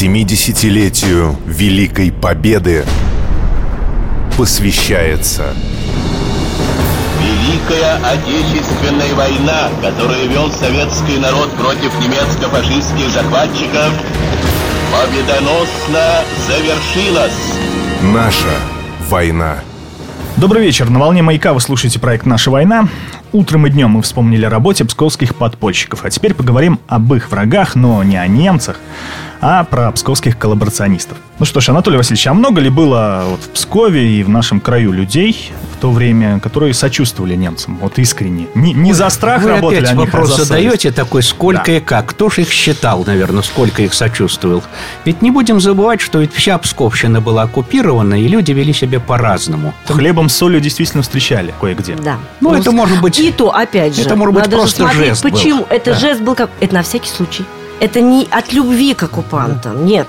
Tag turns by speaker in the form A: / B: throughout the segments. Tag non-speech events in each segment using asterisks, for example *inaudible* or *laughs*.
A: 70-летию Великой Победы посвящается
B: Великая Отечественная война, которую вел советский народ против немецко-фашистских захватчиков, победоносно завершилась.
A: Наша война.
C: Добрый вечер. На волне маяка вы слушаете проект «Наша война». Утром и днем мы вспомнили о работе псковских подпольщиков. А теперь поговорим об их врагах, но не о немцах, а про псковских коллаборационистов. Ну что ж, Анатолий Васильевич, а много ли было вот в Пскове и в нашем краю людей в то время, которые сочувствовали немцам, вот искренне? Не, не за страх
D: Вы
C: работали,
D: опять
C: а
D: вопрос
C: за
D: задаете такой, сколько
C: Да.
D: и как. Кто же их считал, наверное, сколько их сочувствовал? Ведь не будем забывать, что ведь вся Псковщина была оккупирована, и люди вели себя по-разному.
C: Хлебом с солью действительно встречали кое-где.
E: Да.
D: Ну, это может быть-
E: И то, опять же.
D: это может быть просто
E: смотреть,
D: жест был.
E: Почему? Это
D: Да.
E: жест был как... Это на всякий случай. Это не от любви к оккупантам, нет.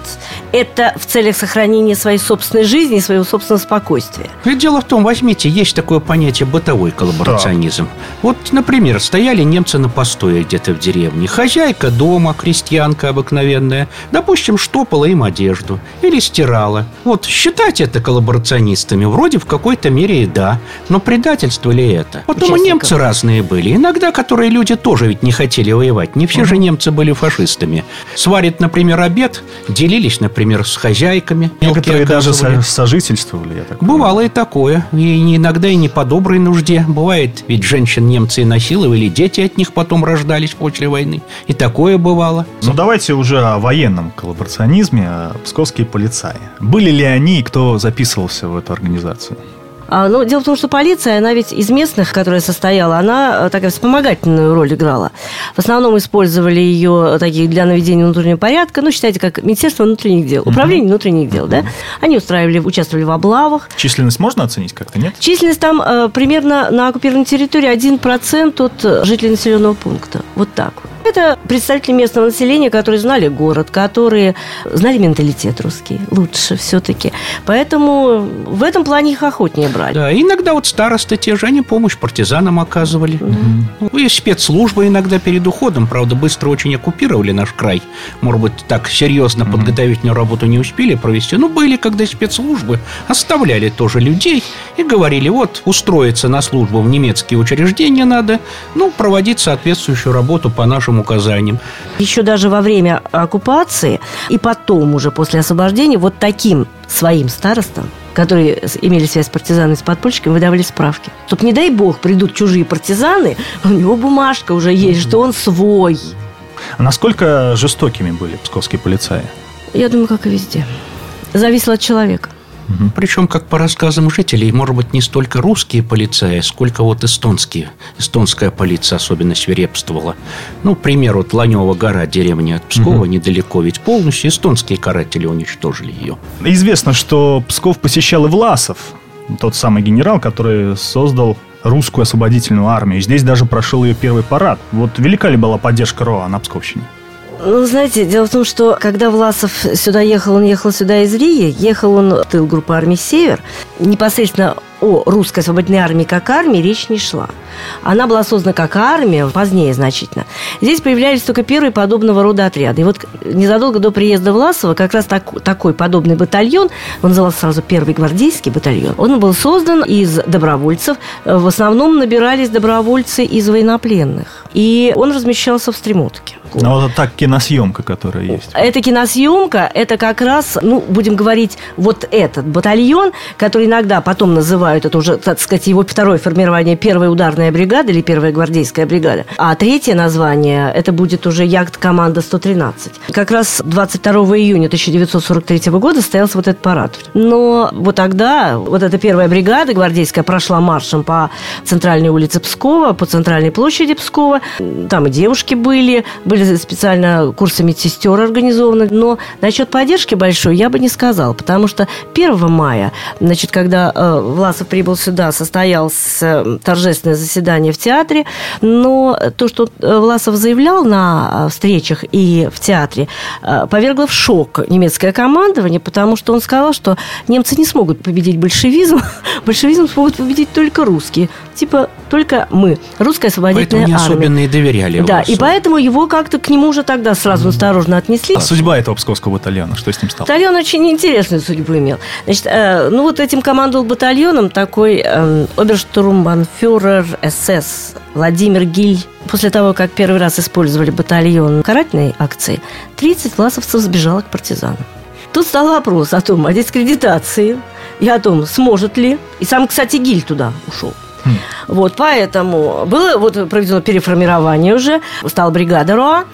E: Это в целях сохранения своей собственной жизни и своего собственного спокойствия.
D: Ведь дело в том, возьмите, есть такое понятие бытовой коллаборационизм. Вот, например, стояли немцы на постое где-то в деревне. Хозяйка дома, крестьянка обыкновенная, допустим, штопала им одежду или стирала. Вот, считать это коллаборационистами вроде в какой-то мере и да. Но предательство ли это? Потом и немцы разные были. Иногда, которые люди тоже ведь не хотели воевать. Не все же немцы были фашистами. Сварит, например, обед, делились, например, с хозяйками.
C: Некоторые даже сожительствовали, я так понимаю.
D: Бывало и такое. И иногда и не по доброй нужде. Бывает, ведь женщин немцы насиловали, дети от них потом рождались после войны. И такое бывало.
C: Ну давайте уже о военном коллаборационизме, о псковские полицаи. Были ли они и кто записывался в эту организацию?
E: А, ну, дело в том, что полиция, она ведь из местных, которая состояла, она э, такая вспомогательную роль играла. В основном использовали ее такие для наведения внутреннего порядка. Ну, считайте, как Министерство внутренних дел, Управление внутренних дел, да? Они устраивали, участвовали в облавах.
C: Численность можно оценить как-то, нет?
E: Численность там э, примерно на оккупированной территории 1% от э, жителей населенного пункта. Вот так вот. Это представители местного населения, которые знали город, которые знали менталитет русский лучше все-таки. Поэтому в этом плане их охотнее брать.
D: Да, иногда вот старосты те же, они помощь партизанам оказывали. Ну, и спецслужбы иногда перед уходом, правда, быстро очень оккупировали наш край. Может быть, так серьезно подготовительную работу не успели провести. Но были, когда спецслужбы оставляли тоже людей и говорили, вот, устроиться на службу в немецкие учреждения надо, ну, проводить соответствующую работу по нашим указаниям.
E: Еще даже во время оккупации и потом уже после освобождения вот таким своим старостам, которые имели связь с партизанами, с подпольщиками, выдавали справки. Чтоб, не дай бог, придут чужие партизаны, *laughs* у него бумажка уже есть, что он свой.
C: А насколько жестокими были псковские полицаи?
E: Я думаю, как и везде. Зависело от человека.
D: Причем, как по рассказам жителей, может быть, не столько русские полицаи, сколько вот эстонские. Эстонская полиция особенно свирепствовала. Ну, пример, вот Ланева гора, деревня от Пскова, недалеко, ведь полностью эстонские каратели уничтожили ее.
C: Известно, что Псков посещал и Власов, тот самый генерал, который создал русскую освободительную армию. Здесь даже прошел ее первый парад. Вот велика ли была поддержка РОА на Псковщине?
E: Ну, знаете, дело в том, что когда Власов сюда ехал, он ехал сюда из Рии, ехал он в тыл группы армии «Север», непосредственно о русской освободительной армии как армии речь не шла. Она была создана как армия, позднее значительно. Здесь появлялись только первые подобного рода отряды. И вот незадолго до приезда Власова как раз так- такой подобный батальон, он назывался сразу Первый гвардейский батальон, он был создан из добровольцев. В основном набирались добровольцы из военнопленных. И он размещался в Стремотке.
C: Ну, вот так киносъемка, которая есть.
E: Эта киносъемка, это как раз, ну, будем говорить, вот этот батальон, который иногда потом называют, это уже, так сказать, его второе формирование, первая ударная бригада или первая гвардейская бригада. А третье название, это будет уже Ягд-команда 113. Как раз 22 июня 1943 года состоялся вот этот парад. Но вот тогда вот эта первая бригада гвардейская прошла маршем по центральной улице Пскова, по центральной площади Пскова. Там и девушки были, были специально курсы медсестер организованы. Но насчет поддержки большой я бы не сказал, потому что 1 мая, значит, когда э, Власов прибыл сюда, состоялось э, торжественное заседание в театре, но то, что Власов заявлял на встречах и в театре, повергло в шок немецкое командование, потому что он сказал, что немцы не смогут победить большевизм, *laughs* большевизм смогут победить только русские. Типа только мы, русская освободительная
D: Поэтому не
E: армия.
D: особенно и доверяли
E: Да, и поэтому его как-то к нему уже тогда сразу осторожно отнеслись.
C: А судьба этого псковского батальона, что с ним стало?
E: Батальон очень интересную судьбу имел. Значит, э, ну вот этим командовал батальоном такой э, оберштурмбанфюрер СС Владимир Гиль. После того, как первый раз использовали батальон карательной акции, 30 власовцев сбежало к партизанам. Тут стал вопрос о том, о дискредитации и о том, сможет ли. И сам, кстати, Гиль туда ушел. Вот, поэтому было вот проведено переформирование уже, стала бригада РОА,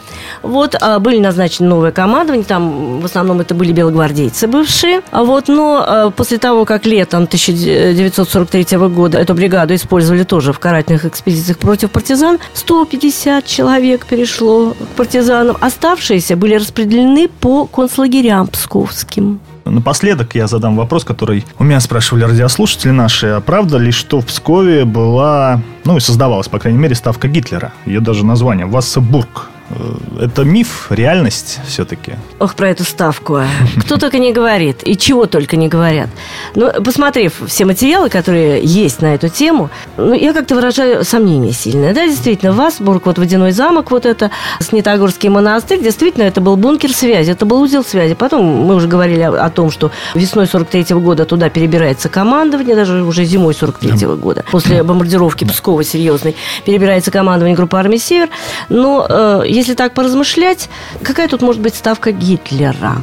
E: вот, а были назначены новые командования, там в основном это были белогвардейцы бывшие, а вот, но а, после того, как летом 1943 года эту бригаду использовали тоже в карательных экспедициях против партизан, 150 человек перешло к партизанам, оставшиеся были распределены по концлагерям псковским.
C: Напоследок я задам вопрос, который у меня спрашивали радиослушатели наши. А правда ли, что в Пскове была, ну и создавалась, по крайней мере, ставка Гитлера? Ее даже название – Вассебург. Э, Это миф, реальность все-таки?
E: Ох, про эту ставку. Кто только не говорит, и чего только не говорят. Но посмотрев все материалы, которые есть на эту тему, ну, я как-то выражаю сомнение сильное. Да, действительно, Васбург, вот Водяной замок, вот это, Снитогорский монастырь, действительно, это был бункер связи, это был узел связи. Потом мы уже говорили о, о том, что весной 43 года туда перебирается командование, даже уже зимой 43 года, после бомбардировки Пскова серьезной, перебирается командование группы армии «Север». Но э, если так поразмышлять, какая тут может быть ставка Гитлера?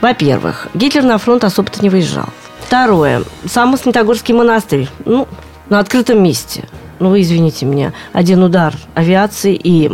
E: Во-первых, Гитлер на фронт особо-то не выезжал. Второе, сам Снитогорский монастырь, ну, на открытом месте. Ну, вы извините меня, один удар авиации и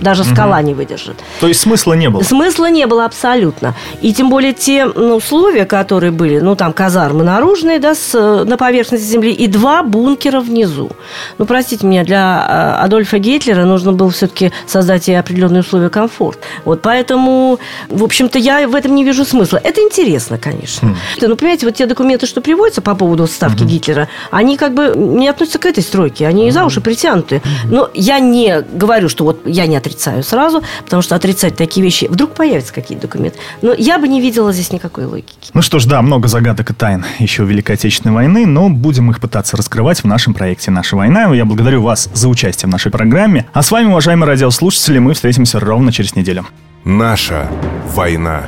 E: даже скала не выдержит.
C: То есть смысла не было?
E: Смысла не было абсолютно. И тем более те ну, условия, которые были, ну, там казармы наружные, да, с, на поверхности земли, и два бункера внизу. Ну, простите меня, для э, Адольфа Гитлера нужно было все-таки создать и определенные условия комфорта. Вот поэтому, в общем-то, я в этом не вижу смысла. Это интересно, конечно. Ну, понимаете, вот те документы, что приводятся по поводу ставки Гитлера, они как бы не относятся к этой стройке, они за уши притянуты. Но я не говорю, что вот я не отрицаю сразу, потому что отрицать такие вещи, вдруг появятся какие-то документы. Но я бы не видела здесь никакой логики.
C: Ну что ж, да, много загадок и тайн еще Великой Отечественной войны, но будем их пытаться раскрывать в нашем проекте «Наша война». Я благодарю вас за участие в нашей программе. А с вами, уважаемые радиослушатели, мы встретимся ровно через неделю.
A: Наша война.